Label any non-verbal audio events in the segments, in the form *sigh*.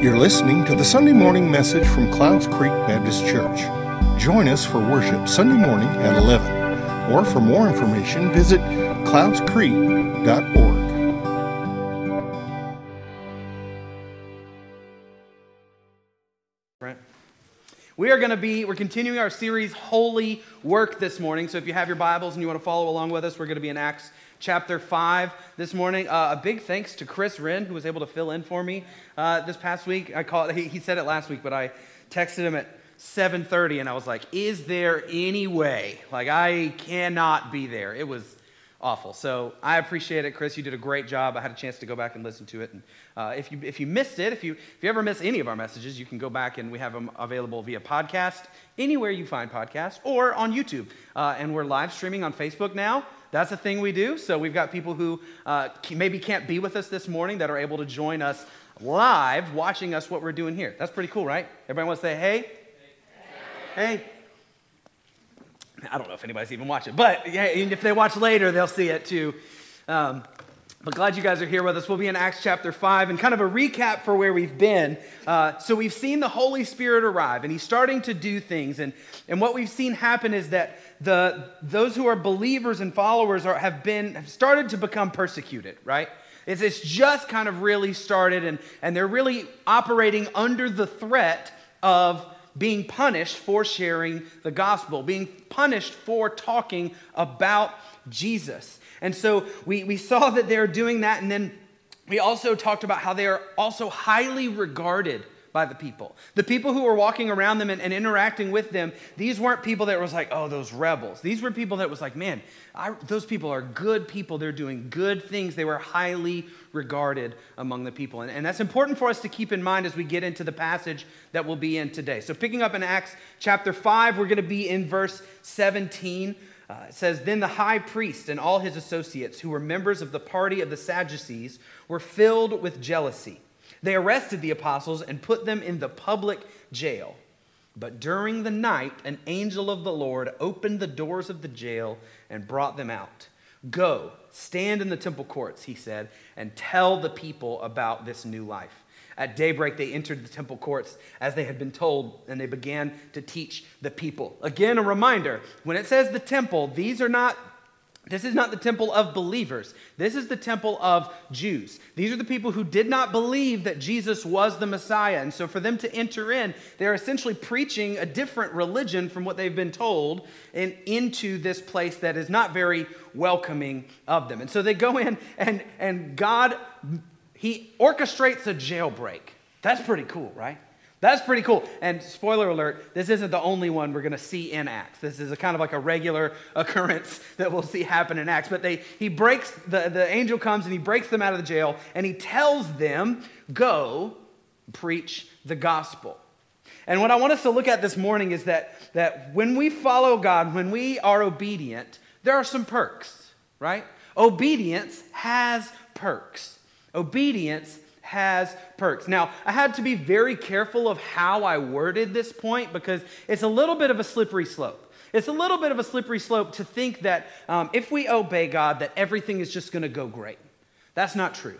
You're listening to the Sunday morning message from Clouds Creek Baptist Church. Join us for worship Sunday morning at 11. Or for more information, visit cloudscreek.org. We are going to be, we're continuing our series, Holy Work, this morning. So if you have your Bibles and you want to follow along with us, we're going to be in Acts chapter 5 this morning. Uh, a big thanks to Chris Wren, who was able to fill in for me uh, this past week. I called, he, he said it last week, but I texted him at 7.30 and I was like, is there any way? Like, I cannot be there. It was awful. So I appreciate it, Chris. You did a great job. I had a chance to go back and listen to it. And uh, if, you, if you missed it, if you, if you ever miss any of our messages, you can go back and we have them available via podcast, anywhere you find podcasts, or on YouTube. Uh, and we're live streaming on Facebook now. That's a thing we do. So we've got people who uh, maybe can't be with us this morning that are able to join us live watching us what we're doing here. That's pretty cool, right? Everybody wants to say, hey? Hey. hey. I don't know if anybody's even watching, but yeah, if they watch later, they'll see it too. Um, but glad you guys are here with us. We'll be in Acts chapter 5 and kind of a recap for where we've been. Uh, so, we've seen the Holy Spirit arrive and he's starting to do things. And, and what we've seen happen is that the, those who are believers and followers are, have, been, have started to become persecuted, right? It's, it's just kind of really started, and, and they're really operating under the threat of being punished for sharing the gospel, being punished for talking about Jesus. And so we, we saw that they're doing that, and then we also talked about how they are also highly regarded by the people. The people who were walking around them and, and, interacting with them, these weren't people that was like, oh, those rebels. These were people that was like, man, I, those people are good people. They're doing good things. They were highly regarded among the people. And, and that's important for us to keep in mind as we get into the passage that we'll be in today. So, picking up in Acts chapter 5, we're going to be in verse 17. Uh, it says, Then the high priest and all his associates, who were members of the party of the Sadducees, were filled with jealousy. They arrested the apostles and put them in the public jail. But during the night, an angel of the Lord opened the doors of the jail and brought them out. Go, stand in the temple courts, he said, and tell the people about this new life. At daybreak, they entered the temple courts as they had been told, and they began to teach the people. Again, a reminder when it says the temple, these are not this is not the temple of believers. This is the temple of Jews. These are the people who did not believe that Jesus was the Messiah. And so, for them to enter in, they're essentially preaching a different religion from what they've been told and into this place that is not very welcoming of them. And so, they go in, and, and God, He orchestrates a jailbreak. That's pretty cool, right? That's pretty cool. And spoiler alert, this isn't the only one we're going to see in Acts. This is a kind of like a regular *laughs* occurrence that we'll see happen in Acts. But they, he breaks, the, the angel comes and he breaks them out of the jail and he tells them, go preach the gospel. And what I want us to look at this morning is that, that when we follow God, when we are obedient, there are some perks, right? Obedience has perks. Obedience has perks. Now, I had to be very careful of how I worded this point because it's a little bit of a slippery slope. It's a little bit of a slippery slope to think that um, if we obey God, that everything is just going to go great. That's not true.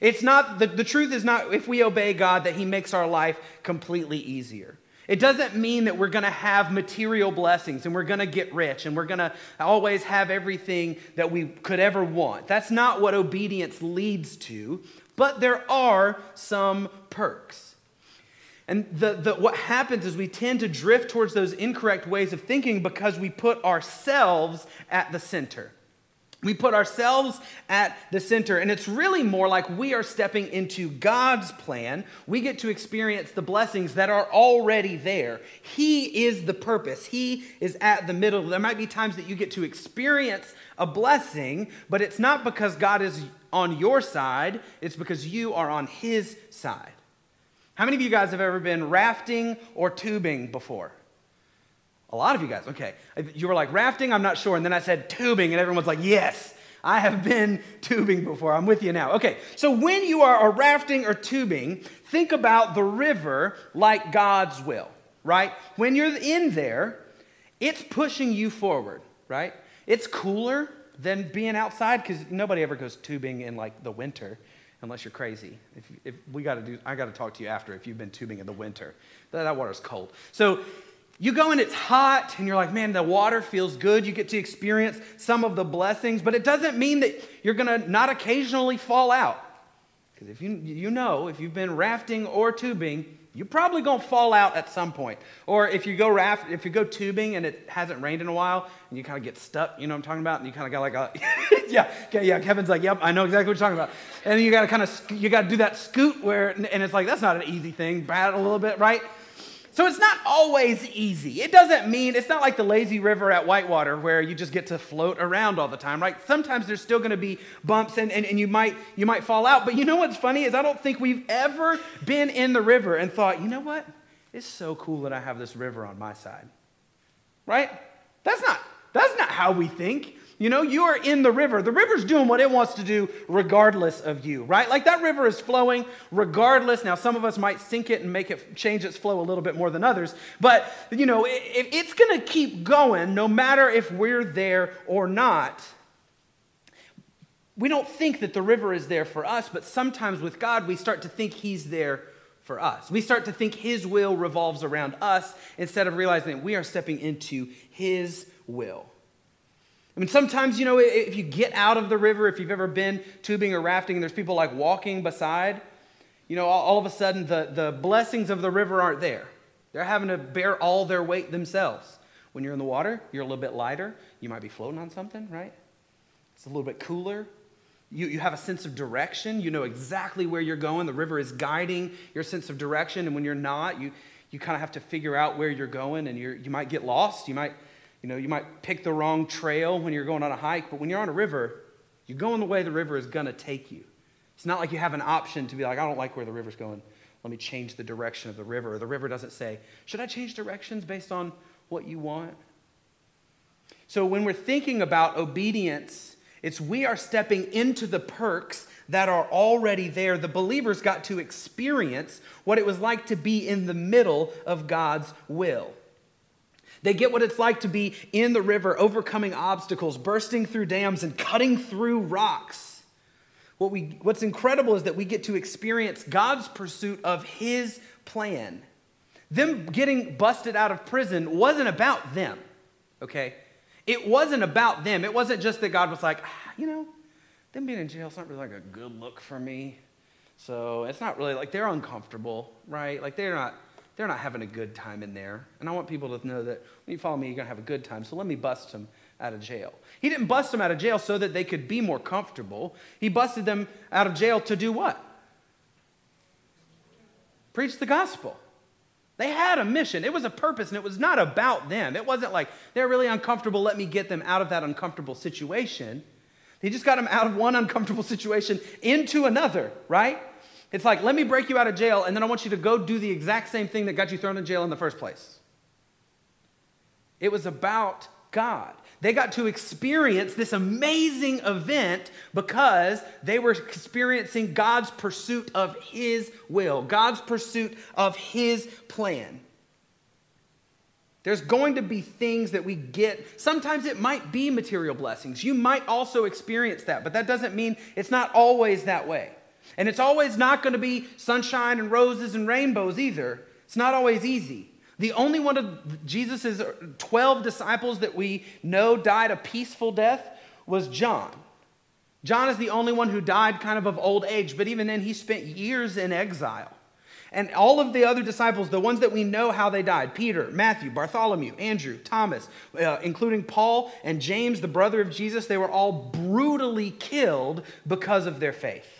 It's not, the, the truth is not if we obey God that He makes our life completely easier. It doesn't mean that we're going to have material blessings and we're going to get rich and we're going to always have everything that we could ever want. That's not what obedience leads to but there are some perks. And the, the, what happens is we tend to drift towards those incorrect ways of thinking because we put ourselves at the center. We put ourselves at the center, and it's really more like we are stepping into God's plan. We get to experience the blessings that are already there. He is the purpose, He is at the middle. There might be times that you get to experience a blessing, but it's not because God is on your side, it's because you are on His side. How many of you guys have ever been rafting or tubing before? A lot of you guys, okay. You were like, rafting, I'm not sure. And then I said tubing, and everyone's like, yes, I have been tubing before. I'm with you now. Okay, so when you are rafting or tubing, think about the river like God's will, right? When you're in there, it's pushing you forward, right? It's cooler than being outside because nobody ever goes tubing in like the winter. unless you're crazy. If, if we got to do, I got to talk to you after if you've been tubing in the winter. That, that water's cold. So you go and it's hot, and you're like, man, the water feels good. You get to experience some of the blessings, but it doesn't mean that you're going to not occasionally fall out. Because if you, you know, if you've been rafting or tubing, you're probably going to fall out at some point. Or if you go raft, if you go tubing and it hasn't rained in a while and you kind of get stuck, you know what I'm talking about? And you kind of got like a, *laughs* yeah, yeah, Kevin's like, yep, I know exactly what you're talking about. And you got to kind of, you got to do that scoot where, and it's like, that's not an easy thing, bat a little bit, right? So it's not always easy. It doesn't mean, it's not like the lazy river at Whitewater where you just get to float around all the time, right? Sometimes there's still to be bumps and, and, and you, might, you might fall out. But you know what's funny is I don't think we've ever been in the river and thought, you know what? It's so cool that I have this river on my side. Right? That's not, that's not how we think. You know, you are in the river. The river's doing what it wants to do regardless of you, right? Like that river is flowing regardless. Now, some of us might sink it and make it change its flow a little bit more than others, but, you know, it, it's going to keep going no matter if we're there or not. We don't think that the river is there for us, but sometimes with God, we start to think He's there for us. We start to think His will revolves around us instead of realizing that we are stepping into His will. I mean, sometimes, you know, if you get out of the river, if you've ever been tubing or rafting, and there's people like walking beside, you know, all, of a sudden the, the blessings of the river aren't there. They're having to bear all their weight themselves. When you're in the water, you're a little bit lighter. You might be floating on something, right? It's a little bit cooler. You, you have a sense of direction. You know exactly where you're going. The river is guiding your sense of direction. And when you're not, you, you kind of have to figure out where you're going and you're, you might get lost. You might you know, you might pick the wrong trail when you're going on a hike, but when you're on a river, you're going the way the river is going to take you. It's not like you have an option to be like, I don't like where the river's going. Let me change the direction of the river. The river doesn't say, Should I change directions based on what you want? So when we're thinking about obedience, it's we are stepping into the perks that are already there. The believers got to experience what it was like to be in the middle of God's will. They get what it's like to be in the river, overcoming obstacles, bursting through dams, and cutting through rocks. What we, what's incredible is that we get to experience God's pursuit of His plan. Them getting busted out of prison wasn't about them, okay? It wasn't about them. It wasn't just that God was like, ah, you know, them being in jail is not really like a good look for me. So it's not really like they're uncomfortable, right? Like they're not they're not having a good time in there. And I want people to know that when you follow me, you're going to have a good time. So let me bust them out of jail. He didn't bust them out of jail so that they could be more comfortable. He busted them out of jail to do what? Preach the gospel. They had a mission. It was a purpose, and it was not about them. It wasn't like they're really uncomfortable. Let me get them out of that uncomfortable situation. He just got them out of one uncomfortable situation into another, right? It's like, let me break you out of jail, and then I want you to go do the exact same thing that got you thrown in jail in the first place. It was about God. They got to experience this amazing event because they were experiencing God's pursuit of His will, God's pursuit of His plan. There's going to be things that we get. Sometimes it might be material blessings. You might also experience that, but that doesn't mean it's not always that way. And it's always not going to be sunshine and roses and rainbows either. It's not always easy. The only one of Jesus' 12 disciples that we know died a peaceful death was John. John is the only one who died kind of of old age, but even then, he spent years in exile. And all of the other disciples, the ones that we know how they died Peter, Matthew, Bartholomew, Andrew, Thomas, uh, including Paul and James, the brother of Jesus, they were all brutally killed because of their faith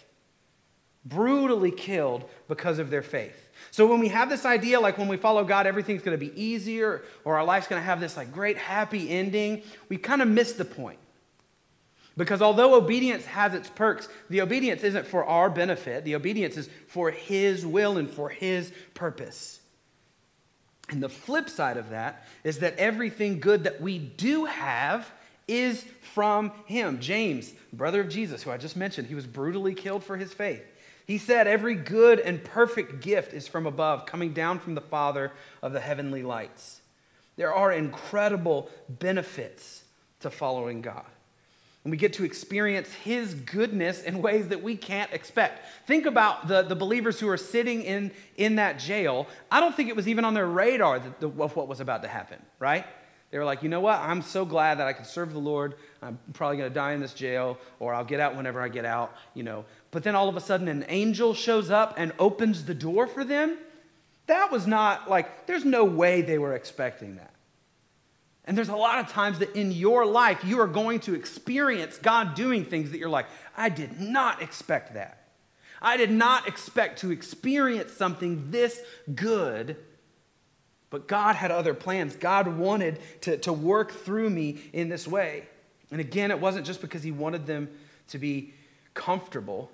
brutally killed because of their faith. So when we have this idea, like when we follow God, everything's going to be easier or our life's going to have this like great happy ending, we kind of miss the point. Because although obedience has its perks, the obedience isn't for our benefit. The obedience is for His will and for His purpose. And the flip side of that is that everything good that we do have is from Him. James, brother of Jesus, who I just mentioned, he was brutally killed for his faith. He said, Every good and perfect gift is from above, coming down from the Father of the heavenly lights. There are incredible benefits to following God. And we get to experience his goodness in ways that we can't expect. Think about the, the believers who are sitting in, in that jail. I don't think it was even on their radar that the, of what was about to happen, right? They were like, you know what? I'm so glad that I can serve the Lord. I'm probably going to die in this jail, or I'll get out whenever I get out, you know. But then all of a sudden, an angel shows up and opens the door for them. That was not like, there's no way they were expecting that. And there's a lot of times that in your life, you are going to experience God doing things that you're like, I did not expect that. I did not expect to experience something this good. But God had other plans. God wanted to, to work through me in this way. And again, it wasn't just because He wanted them to be comfortable,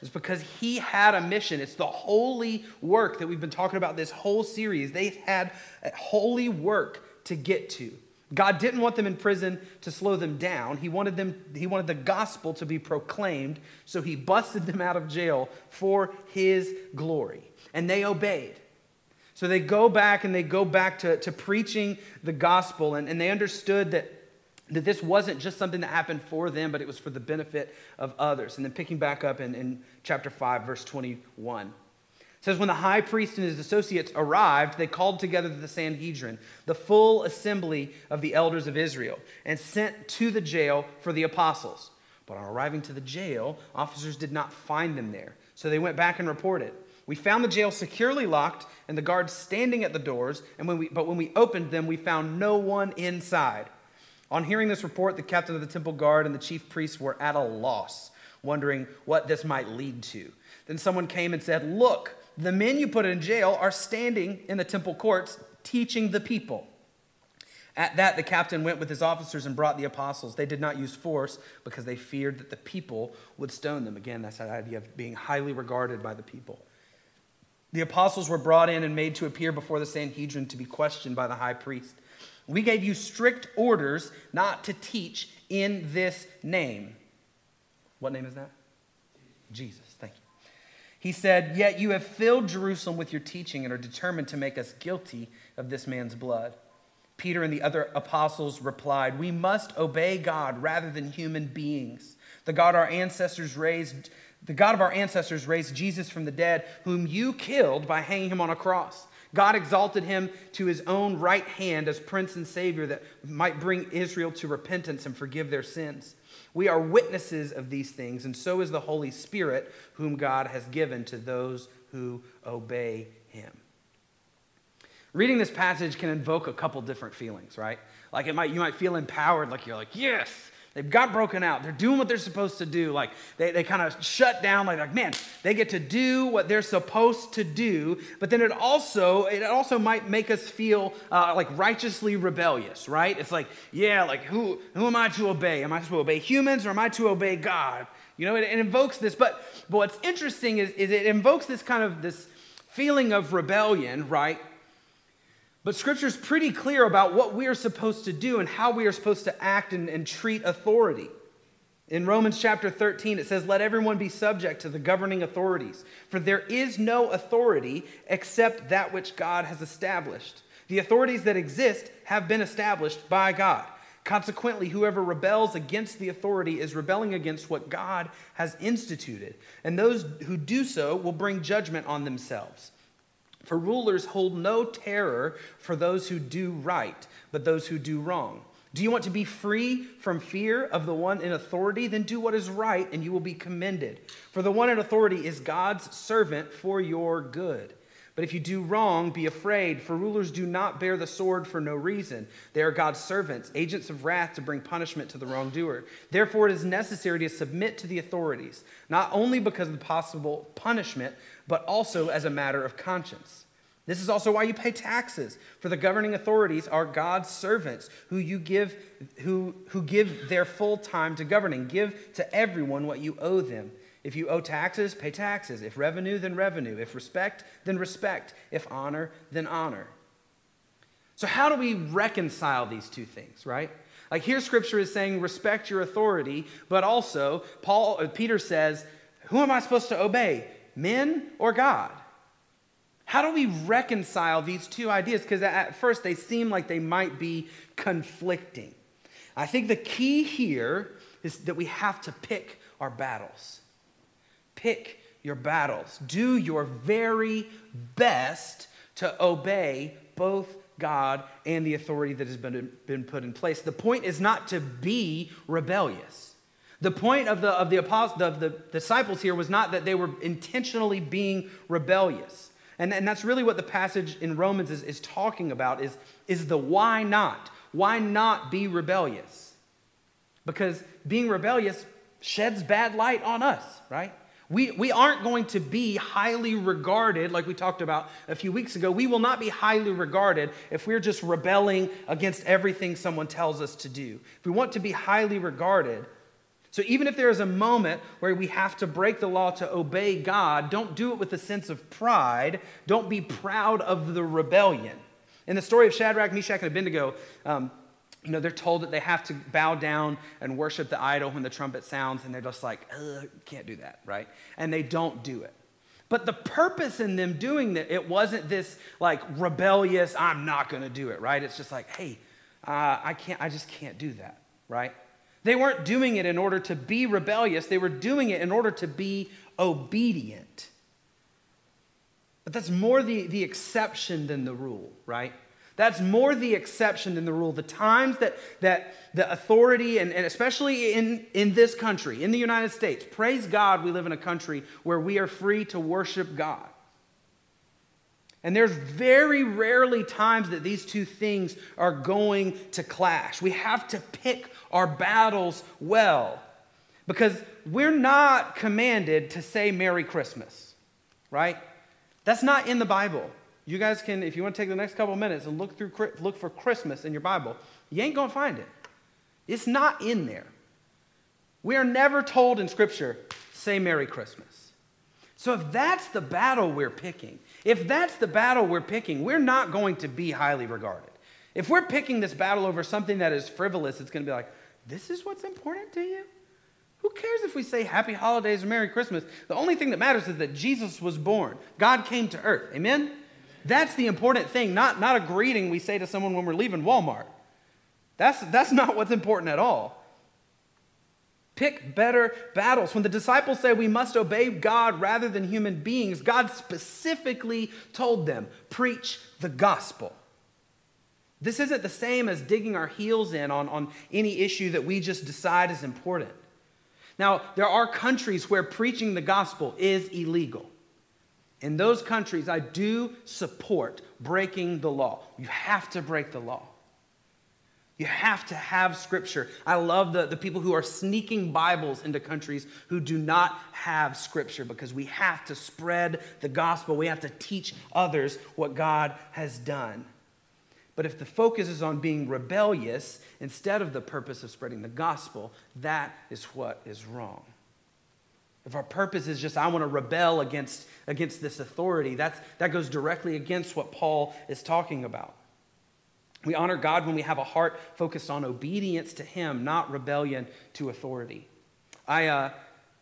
is because He had a mission. It's the holy work that we've been talking about this whole series. They had a holy work to get to. God didn't want them in prison to slow them down. He wanted them he wanted the gospel to be proclaimed, so he busted them out of jail for his glory. And they obeyed. So they go back and they go back to, to preaching the gospel, and, and they understood that, that this wasn't just something that happened for them, but it was for the benefit of others. And then picking back up in, in chapter 5, verse 21 says, When the high priest and his associates arrived, they called together the Sanhedrin, the full assembly of the elders of Israel, and sent to the jail for the apostles. But on arriving to the jail, officers did not find them there. So they went back and reported. We found the jail securely locked and the guards standing at the doors, and when we, but when we opened them, we found no one inside. On hearing this report, the captain of the temple guard and the chief priests were at a loss, wondering what this might lead to. Then someone came and said, Look, the men you put in jail are standing in the temple courts teaching the people. At that, the captain went with his officers and brought the apostles. They did not use force because they feared that the people would stone them. Again, that's that idea of being highly regarded by the people. The apostles were brought in and made to appear before the Sanhedrin to be questioned by the high priest. We gave you strict orders not to teach in this name. What name is that? Jesus. Thank you. He said, Yet you have filled Jerusalem with your teaching and are determined to make us guilty of this man's blood. Peter and the other apostles replied, We must obey God rather than human beings. The God our ancestors raised, the God of our ancestors raised Jesus from the dead, whom you killed by hanging him on a cross. God exalted him to his own right hand as prince and savior that might bring Israel to repentance and forgive their sins. We are witnesses of these things, and so is the Holy Spirit, whom God has given to those who obey him. Reading this passage can invoke a couple different feelings, right? Like it might, you might feel empowered, like you're like, yes, They've got broken out. They're doing what they're supposed to do. Like they, they kind of shut down, like, like, man, they get to do what they're supposed to do. But then it also, it also might make us feel uh, like righteously rebellious, right? It's like, yeah, like who, who am I to obey? Am I supposed to obey humans or am I to obey God? You know, it, it invokes this. But, but what's interesting is, is it invokes this kind of this feeling of rebellion, right? But scripture is pretty clear about what we are supposed to do and how we are supposed to act and, and treat authority. In Romans chapter 13, it says, Let everyone be subject to the governing authorities, for there is no authority except that which God has established. The authorities that exist have been established by God. Consequently, whoever rebels against the authority is rebelling against what God has instituted, and those who do so will bring judgment on themselves. For rulers hold no terror for those who do right, but those who do wrong. Do you want to be free from fear of the one in authority? Then do what is right, and you will be commended. For the one in authority is God's servant for your good. But if you do wrong, be afraid, for rulers do not bear the sword for no reason. They are God's servants, agents of wrath to bring punishment to the wrongdoer. Therefore, it is necessary to submit to the authorities, not only because of the possible punishment, but also as a matter of conscience. This is also why you pay taxes, for the governing authorities are God's servants who you give who, who give their full time to governing. Give to everyone what you owe them. If you owe taxes, pay taxes. If revenue, then revenue. If respect, then respect. If honor, then honor. So how do we reconcile these two things, right? Like here scripture is saying respect your authority, but also Paul uh, Peter says, who am I supposed to obey? Men or God? How do we reconcile these two ideas? Because at first they seem like they might be conflicting. I think the key here is that we have to pick our battles. Pick your battles. Do your very best to obey both God and the authority that has been, been put in place. The point is not to be rebellious. The point of the, of, the apost- of the disciples here was not that they were intentionally being rebellious. And, and that's really what the passage in Romans is, is talking about is, is the why not. Why not be rebellious? Because being rebellious sheds bad light on us, right? We, we aren't going to be highly regarded, like we talked about a few weeks ago. We will not be highly regarded if we're just rebelling against everything someone tells us to do. If we want to be highly regarded, so even if there is a moment where we have to break the law to obey God, don't do it with a sense of pride. Don't be proud of the rebellion. In the story of Shadrach, Meshach, and Abednego, um, you know, they're told that they have to bow down and worship the idol when the trumpet sounds, and they're just like, can't do that, right? And they don't do it. But the purpose in them doing that, it wasn't this like rebellious, I'm not going to do it, right? It's just like, hey, uh, I can't, I just can't do that, right? They weren't doing it in order to be rebellious, they were doing it in order to be obedient. But that's more the, the exception than the rule, right? That's more the exception than the rule. The times that, that the authority, and, and especially in, in this country, in the United States, praise God, we live in a country where we are free to worship God. And there's very rarely times that these two things are going to clash. We have to pick our battles well because we're not commanded to say Merry Christmas, right? That's not in the Bible. You guys can, if you want to take the next couple minutes and look through, look for Christmas in your Bible, you ain't gonna find it. It's not in there. We are never told in Scripture, say Merry Christmas. So if that's the battle we're picking, if that's the battle we're picking, we're not going to be highly regarded. If we're picking this battle over something that is frivolous, it's going to be like, this is what's important to you? Who cares if we say happy holidays or Merry Christmas? The only thing that matters is that Jesus was born. God came to earth. Amen? That's the important thing, not, not a greeting we say to someone when we're leaving Walmart. That's, that's not what's important at all. Pick better battles. When the disciples say we must obey God rather than human beings, God specifically told them, preach the gospel. This isn't the same as digging our heels in on, on any issue that we just decide is important. Now, there are countries where preaching the gospel is illegal. In those countries, I do support breaking the law. You have to break the law. You have to have scripture. I love the, the people who are sneaking Bibles into countries who do not have scripture because we have to spread the gospel. We have to teach others what God has done. But if the focus is on being rebellious instead of the purpose of spreading the gospel, that is what is wrong. If our purpose is just, I want to rebel against, against this authority, that's, that goes directly against what Paul is talking about. We honor God when we have a heart focused on obedience to Him, not rebellion to authority. I, uh,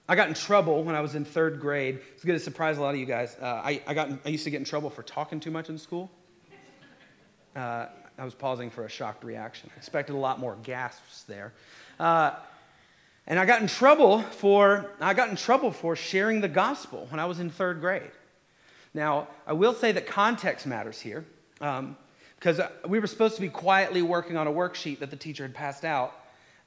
I got in trouble when I was in third grade. It's going to surprise a lot of you guys. Uh, I, I, got I used to get in trouble for talking too much in school. Uh, I was pausing for a shocked reaction. I expected a lot more gasps there. Uh, and I got in trouble for I got in trouble for sharing the gospel when I was in third grade. Now, I will say that context matters here, um, because uh, we were supposed to be quietly working on a worksheet that the teacher had passed out.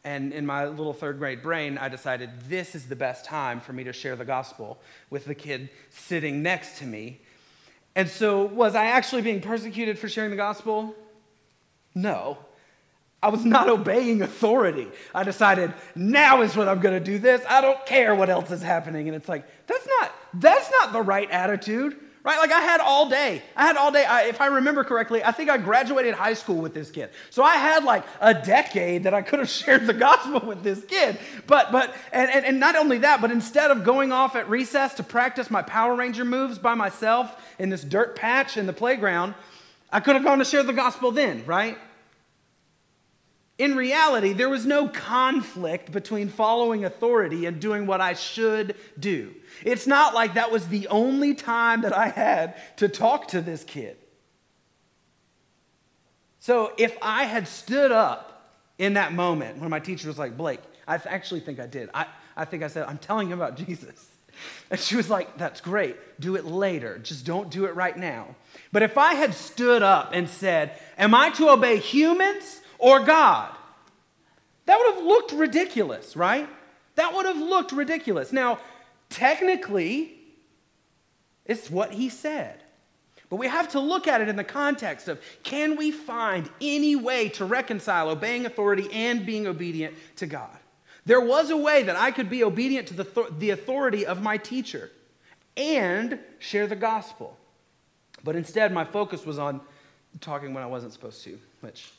And in my little third grade brain, I decided this is the best time for me to share the gospel with the kid sitting next to me. And so, was I actually being persecuted for sharing the gospel? No. I was not obeying authority. I decided now is when I'm going to do this. I don't care what else is happening. And it's like that's not that's not the right attitude, right? Like I had all day. I had all day. I, if I remember correctly, I think I graduated high school with this kid. So I had like a decade that I could have *laughs* shared the gospel with this kid. But but and, and, and not only that, but instead of going off at recess to practice my Power Ranger moves by myself in this dirt patch in the playground, I could have gone to share the gospel then, right? In reality, there was no conflict between following authority and doing what I should do. It's not like that was the only time that I had to talk to this kid. So if I had stood up in that moment when my teacher was like, Blake, I actually think I did. I, I think I said, I'm telling him about *laughs* Jesus. And she was like, That's great. Do it later. Just don't do it right now. But if I had stood up and said, Am I to obey humans or God? That would have looked ridiculous, right? That would have looked ridiculous. Now, technically, it's what he said. But we have to look at it in the context of can we find any way to reconcile obeying authority and being obedient to God? There was a way that I could be obedient to the, the authority of my teacher and share the gospel. But instead, my focus was on talking when I wasn't supposed to, which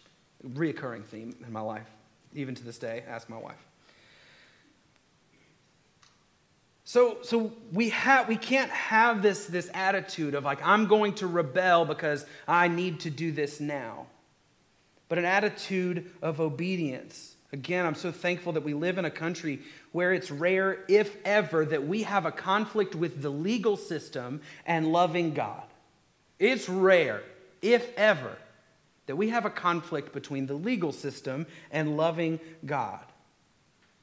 reoccurring theme in my life, even to this day. Ask my wife. So, so we, have, we can't have this, this attitude of like, I'm going to rebel because I need to do this now. But an attitude of obedience. Again, I'm so thankful that we live in a country where it's rare, if ever, that we have a conflict with the legal system and loving God. It's rare, if ever, that we have a conflict between the legal system and loving God.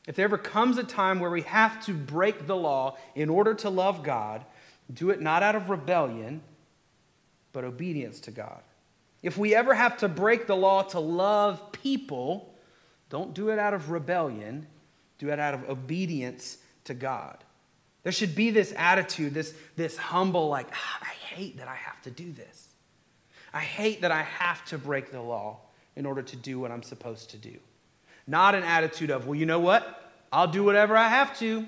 If there ever comes a time where we have to break the law in order to love God, do it not out of rebellion, but obedience to God. If we ever have to break the law to love people, don't do it out of rebellion, do it out of obedience to God. There should be this attitude, this, this humble, like, ah, I hate that I have to do this. I hate that I have to break the law in order to do what I'm supposed to do. Not an attitude of, well, you know what? I'll do whatever I have to.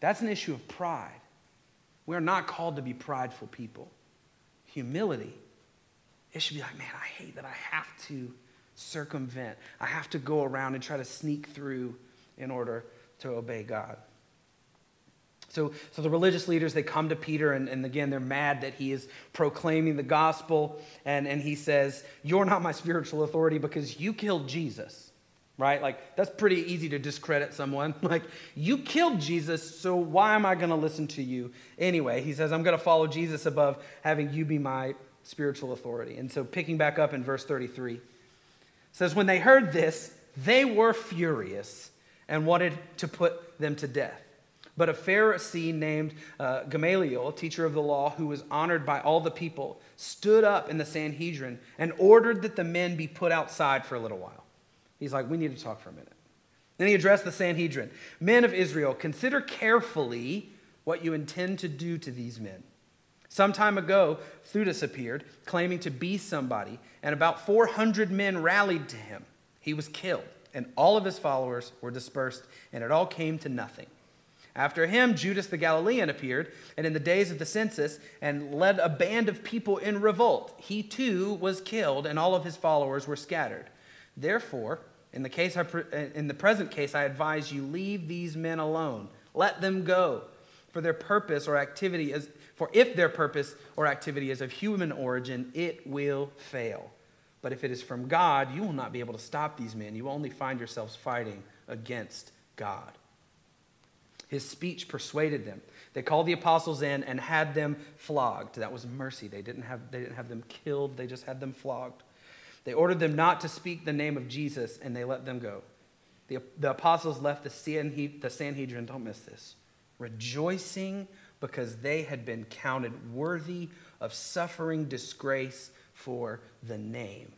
That's an issue of pride. We are not called to be prideful people. Humility, it should be like, man, I hate that I have to circumvent. I have to go around and try to sneak through in order to obey God. So, so the religious leaders, they come to Peter, and, and again, they're mad that he is proclaiming the gospel. And, and he says, You're not my spiritual authority because you killed Jesus, right? Like, that's pretty easy to discredit someone. *laughs* Like, you killed Jesus, so why am I going to listen to you? Anyway, he says, I'm going to follow Jesus above having you be my spiritual authority. And so, picking back up in verse 33, says, When they heard this, they were furious and wanted to put them to death. But a Pharisee named uh, Gamaliel, teacher of the law, who was honored by all the people, stood up in the Sanhedrin and ordered that the men be put outside for a little while. He's like, We need to talk for a minute. Then he addressed the Sanhedrin Men of Israel, consider carefully what you intend to do to these men. Some time ago, Theudas appeared, claiming to be somebody, and about 400 men rallied to him. He was killed, and all of his followers were dispersed, and it all came to nothing. After him, Judas the Galilean appeared, and in the days of the census, and led a band of people in revolt. He too was killed, and all of his followers were scattered. Therefore, in the, case I, in the present case, I advise you leave these men alone. Let them go. For their purpose or activity is, for if their purpose or activity is of human origin, it will fail. But if it is from God, you will not be able to stop these men. You will only find yourselves fighting against God. His speech persuaded them. They called the apostles in and had them flogged. That was mercy. They didn't have, they didn't have them killed, they just had them flogged. They ordered them not to speak the name of Jesus, and they let them go. The, the apostles left the, Sanhedrin, the Sanhedrin, don't miss this, rejoicing because they had been counted worthy of suffering disgrace for the name.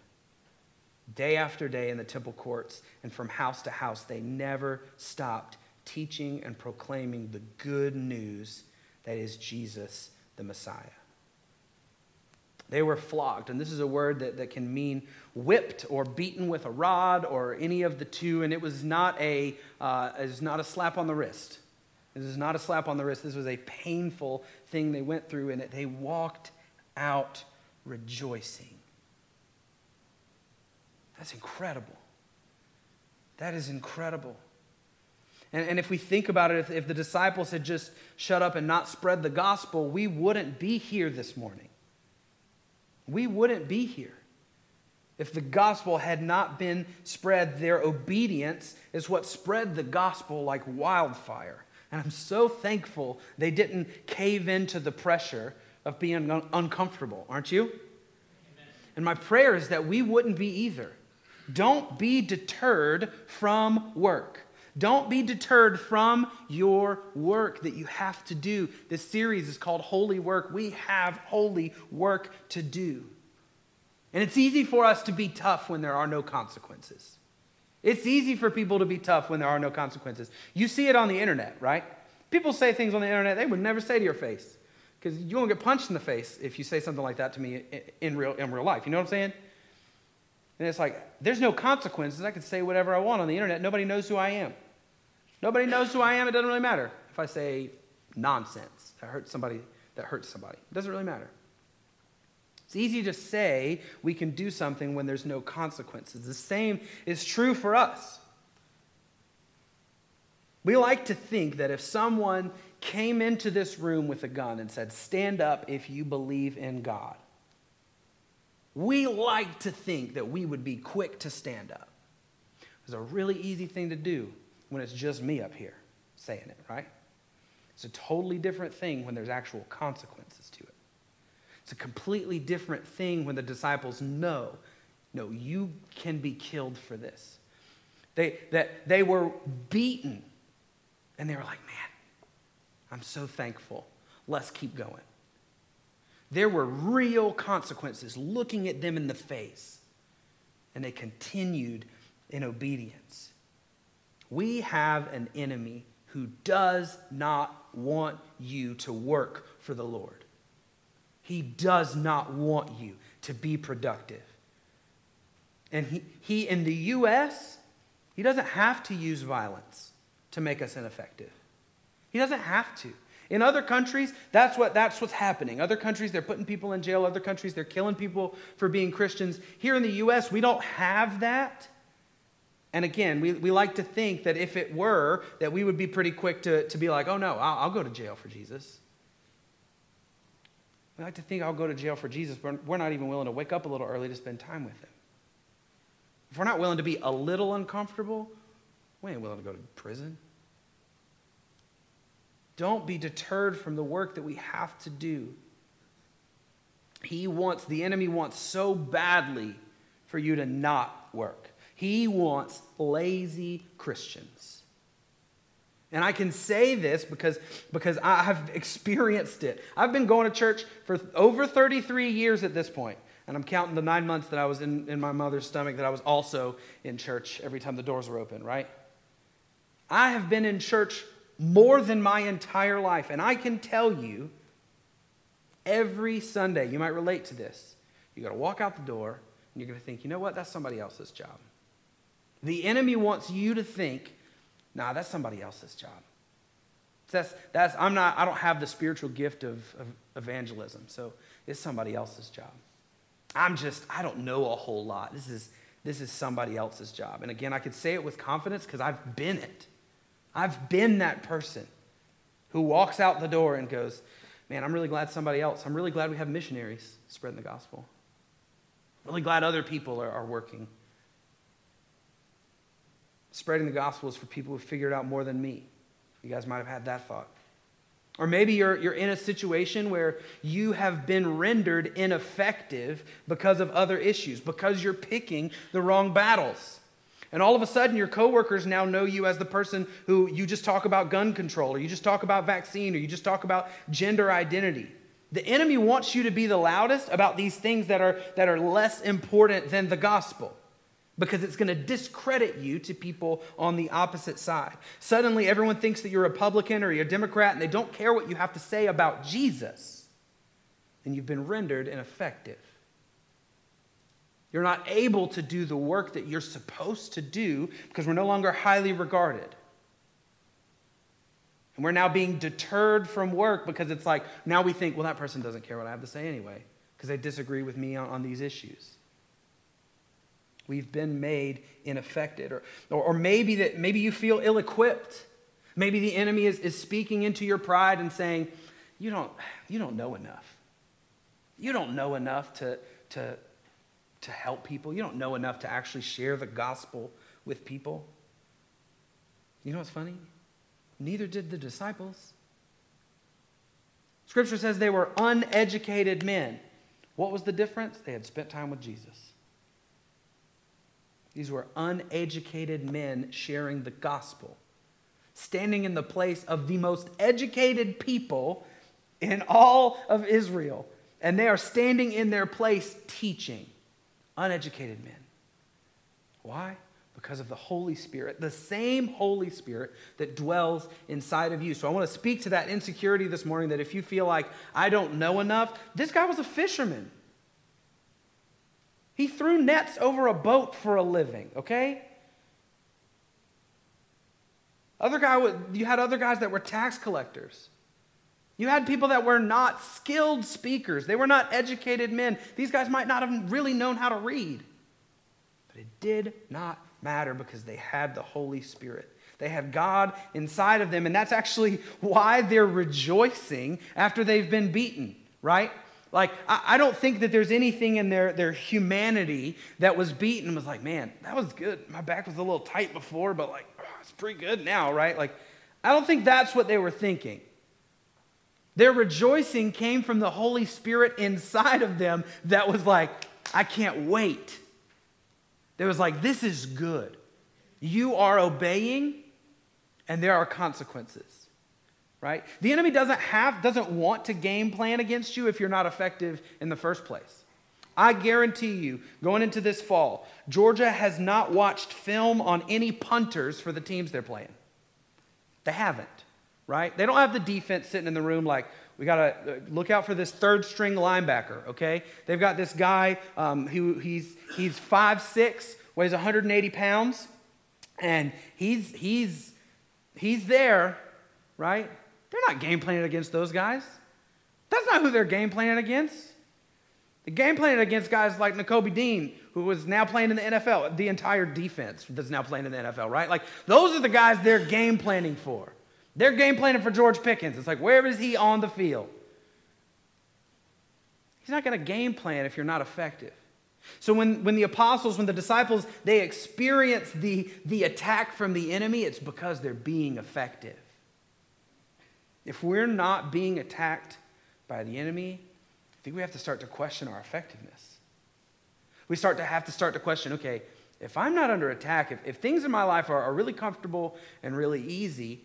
Day after day in the temple courts and from house to house, they never stopped teaching and proclaiming the good news that is Jesus the Messiah. They were flogged, and this is a word that, that can mean whipped or beaten with a rod or any of the two, and it was not a, uh, was not a slap on the wrist. This is not a slap on the wrist. This was a painful thing they went through, and they walked out rejoicing. That's incredible. That is incredible. And, and if we think about it, if, if the disciples had just shut up and not spread the gospel, we wouldn't be here this morning. We wouldn't be here. If the gospel had not been spread, their obedience is what spread the gospel like wildfire. And I'm so thankful they didn't cave into the pressure of being un- uncomfortable, aren't you? Amen. And my prayer is that we wouldn't be either. Don't be deterred from work. Don't be deterred from your work that you have to do. This series is called Holy Work. We have holy work to do. And it's easy for us to be tough when there are no consequences. It's easy for people to be tough when there are no consequences. You see it on the internet, right? People say things on the internet they would never say to your face because you won't get punched in the face if you say something like that to me in real, in real life. You know what I'm saying? And it's like, there's no consequences. I can say whatever I want on the internet. Nobody knows who I am. Nobody knows who I am. It doesn't really matter if I say nonsense that hurts somebody. That hurts somebody. It doesn't really matter. It's easy to say we can do something when there's no consequences. The same is true for us. We like to think that if someone came into this room with a gun and said, Stand up if you believe in God, we like to think that we would be quick to stand up. It's a really easy thing to do when it's just me up here saying it, right? It's a totally different thing when there's actual consequences to it. It's a completely different thing when the disciples know, no, you can be killed for this. They, that they were beaten, and they were like, man, I'm so thankful. Let's keep going. There were real consequences looking at them in the face, and they continued in obedience. We have an enemy who does not want you to work for the Lord. He does not want you to be productive. And he, he in the U.S., he doesn't have to use violence to make us ineffective. He doesn't have to. In other countries, that's, what, that's what's happening. Other countries, they're putting people in jail. Other countries, they're killing people for being Christians. Here in the U.S., we don't have that. And again, we, we like to think that if it were, that we would be pretty quick to, to be like, oh no, I'll, I'll go to jail for Jesus. We like to think I'll go to jail for Jesus, but we're not even willing to wake up a little early to spend time with him. If we're not willing to be a little uncomfortable, we ain't willing to go to prison. Don't be deterred from the work that we have to do. He wants, the enemy wants so badly for you to not work. He wants lazy Christians. And I can say this because, because I have experienced it. I've been going to church for over 33 years at this point, and I'm counting the nine months that I was in, in my mother's stomach that I was also in church every time the doors were open, right? I have been in church more than my entire life, and I can tell you every Sunday, you might relate to this. You got to walk out the door, and you're going to think, you know what? That's somebody else's job. The enemy wants you to think Nah, that's somebody else's job. That's, that's, I'm not, I don't have the spiritual gift of, of evangelism, so it's somebody else's job. I'm just, I don't know a whole lot. This is, this is somebody else's job. And again, I could say it with confidence because I've been it. I've been that person who walks out the door and goes, Man, I'm really glad somebody else, I'm really glad we have missionaries spreading the gospel. Really glad other people are, are working. Spreading the gospel is for people who figured out more than me. You guys might have had that thought. Or maybe you're, you're in a situation where you have been rendered ineffective because of other issues, because you're picking the wrong battles. And all of a sudden, your coworkers now know you as the person who you just talk about gun control, or you just talk about vaccine, or you just talk about gender identity. The enemy wants you to be the loudest about these things that are, that are less important than the gospel because it's going to discredit you to people on the opposite side. Suddenly, everyone thinks that you're a Republican or you're a Democrat and they don't care what you have to say about Jesus. And you've been rendered ineffective. You're not able to do the work that you're supposed to do because we're no longer highly regarded. And we're now being deterred from work because it's like, now we think, well, that person doesn't care what I have to say anyway because they disagree with me on, on these issues. We've been made ineffective. Or, or, or maybe that maybe you feel ill-equipped. Maybe the enemy is, is speaking into your pride and saying, you don't, you don't know enough. You don't know enough to, to, to help people. You don't know enough to actually share the gospel with people. You know what's funny? Neither did the disciples. Scripture says they were uneducated men. What was the difference? They had spent time with Jesus. These were uneducated men sharing the gospel, standing in the place of the most educated people in all of Israel. And they are standing in their place teaching uneducated men. Why? Because of the Holy Spirit, the same Holy Spirit that dwells inside of you. So I want to speak to that insecurity this morning that if you feel like I don't know enough, this guy was a fisherman. He threw nets over a boat for a living, okay? Other guy, you had other guys that were tax collectors. You had people that were not skilled speakers. They were not educated men. These guys might not have really known how to read. But it did not matter because they had the Holy Spirit. They have God inside of them, and that's actually why they're rejoicing after they've been beaten, right? Like, I, don't think that there's anything in their, their humanity that was beaten and was like, man, that was good. My back was a little tight before, but like, oh, it's pretty good now, right? Like, I don't think that's what they were thinking. Their rejoicing came from the Holy Spirit inside of them that was like, I can't wait. There was like, this is good. You are obeying, and there are consequences. Right? The enemy doesn't have, doesn't want to game plan against you if you're not effective in the first place. I guarantee you, going into this fall, Georgia has not watched film on any punters for the teams they're playing. They haven't right? They don't have the defense sitting in the room like, we got to uh, look out for this third string linebacker, okay? They've got this guy um, who he's, he's 5'6, weighs 180 pounds, and he's, he's, he's there, right? They're not game planning against those guys. That's not who they're game planning against. The game planning against guys like Nakobe Dean, who was now playing in the NFL, the entire defense that's now playing in the NFL, right? Like, those are the guys they're game planning for. They're game planning for George Pickens. It's like, where is he on the field? He's not going to game plan if you're not effective. So when, when the apostles, when the disciples, they experience the, the attack from the enemy, it's because they're being effective. If we're not being attacked by the enemy, I think we have to start to question our effectiveness. We start to have to start to question, okay, if I'm not under attack, if, if things in my life are, are really comfortable and really easy,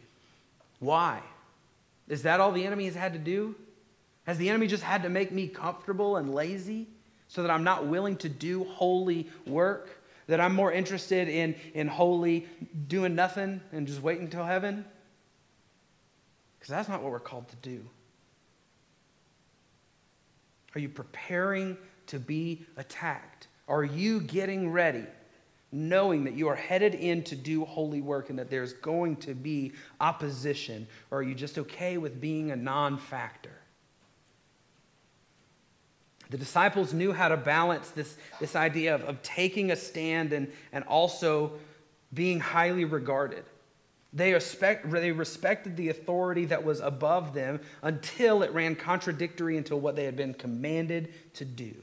why? Is that all the enemy has had to do? Has the enemy just had to make me comfortable and lazy so that I'm not willing to do holy work? That I'm more interested in, in holy doing nothing and just waiting until heaven? Because that's not what we're called to do. Are you preparing to be attacked? Are you getting ready? Knowing that you are headed in to do holy work and that there's going to be opposition? Or are you just okay with being a non factor? The disciples knew how to balance this, this idea of, of taking a stand and, and also being highly regarded. They, respect, they respected the authority that was above them until it ran contradictory into what they had been commanded to do.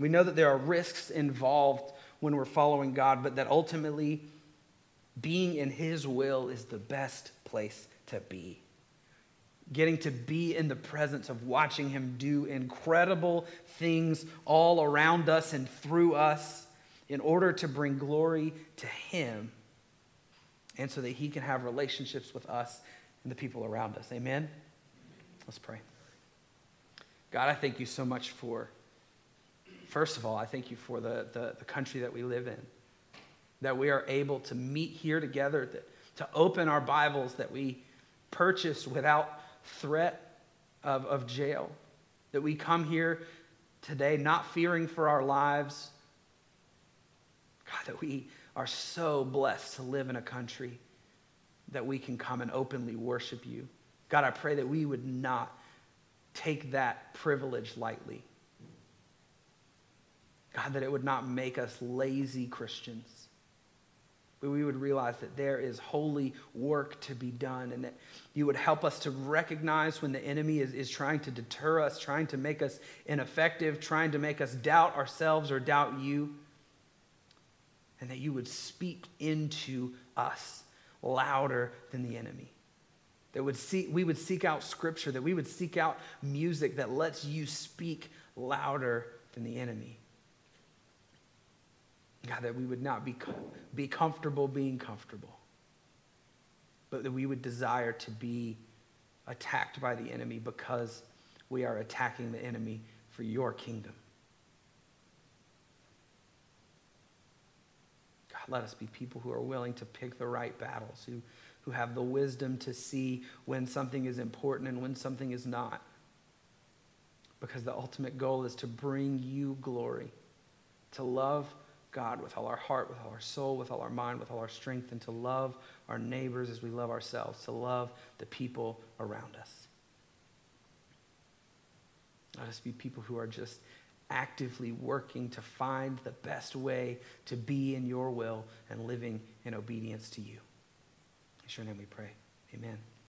We know that there are risks involved when we're following God, but that ultimately being in His will is the best place to be. Getting to be in the presence of watching Him do incredible things all around us and through us in order to bring glory to Him and so that He can have relationships with us and the people around us. Amen? Let's pray. God, I thank you so much for first of all, I thank you for the, the, the country that we live in, that we are able to meet here together, to, to open our Bibles that we purchased without threat of, of jail, that we come here today not fearing for our lives. God, that we are so blessed to live in a country that we can come and openly worship you. God, I pray that we would not take that privilege lightly. God, that it would not make us lazy Christians. But we would realize that there is holy work to be done and that you would help us to recognize when the enemy is, is trying to deter us, trying to make us ineffective, trying to make us doubt ourselves or doubt you. And that you would speak into us louder than the enemy. That would see, we would seek out scripture, that we would seek out music that lets you speak louder than the enemy. God, that we would not be, be comfortable being comfortable, but that we would desire to be attacked by the enemy because we are attacking the enemy for your kingdom. God, let us be people who are willing to pick the right battles, who, who have the wisdom to see when something is important and when something is not. Because the ultimate goal is to bring you glory, to love God with all our heart, with all our soul, with all our mind, with all our strength, and to love our neighbors as we love ourselves, to love the people around us. Let us be people who are just actively working to find the best way to be in your will and living in obedience to you. In your name we pray. Amen.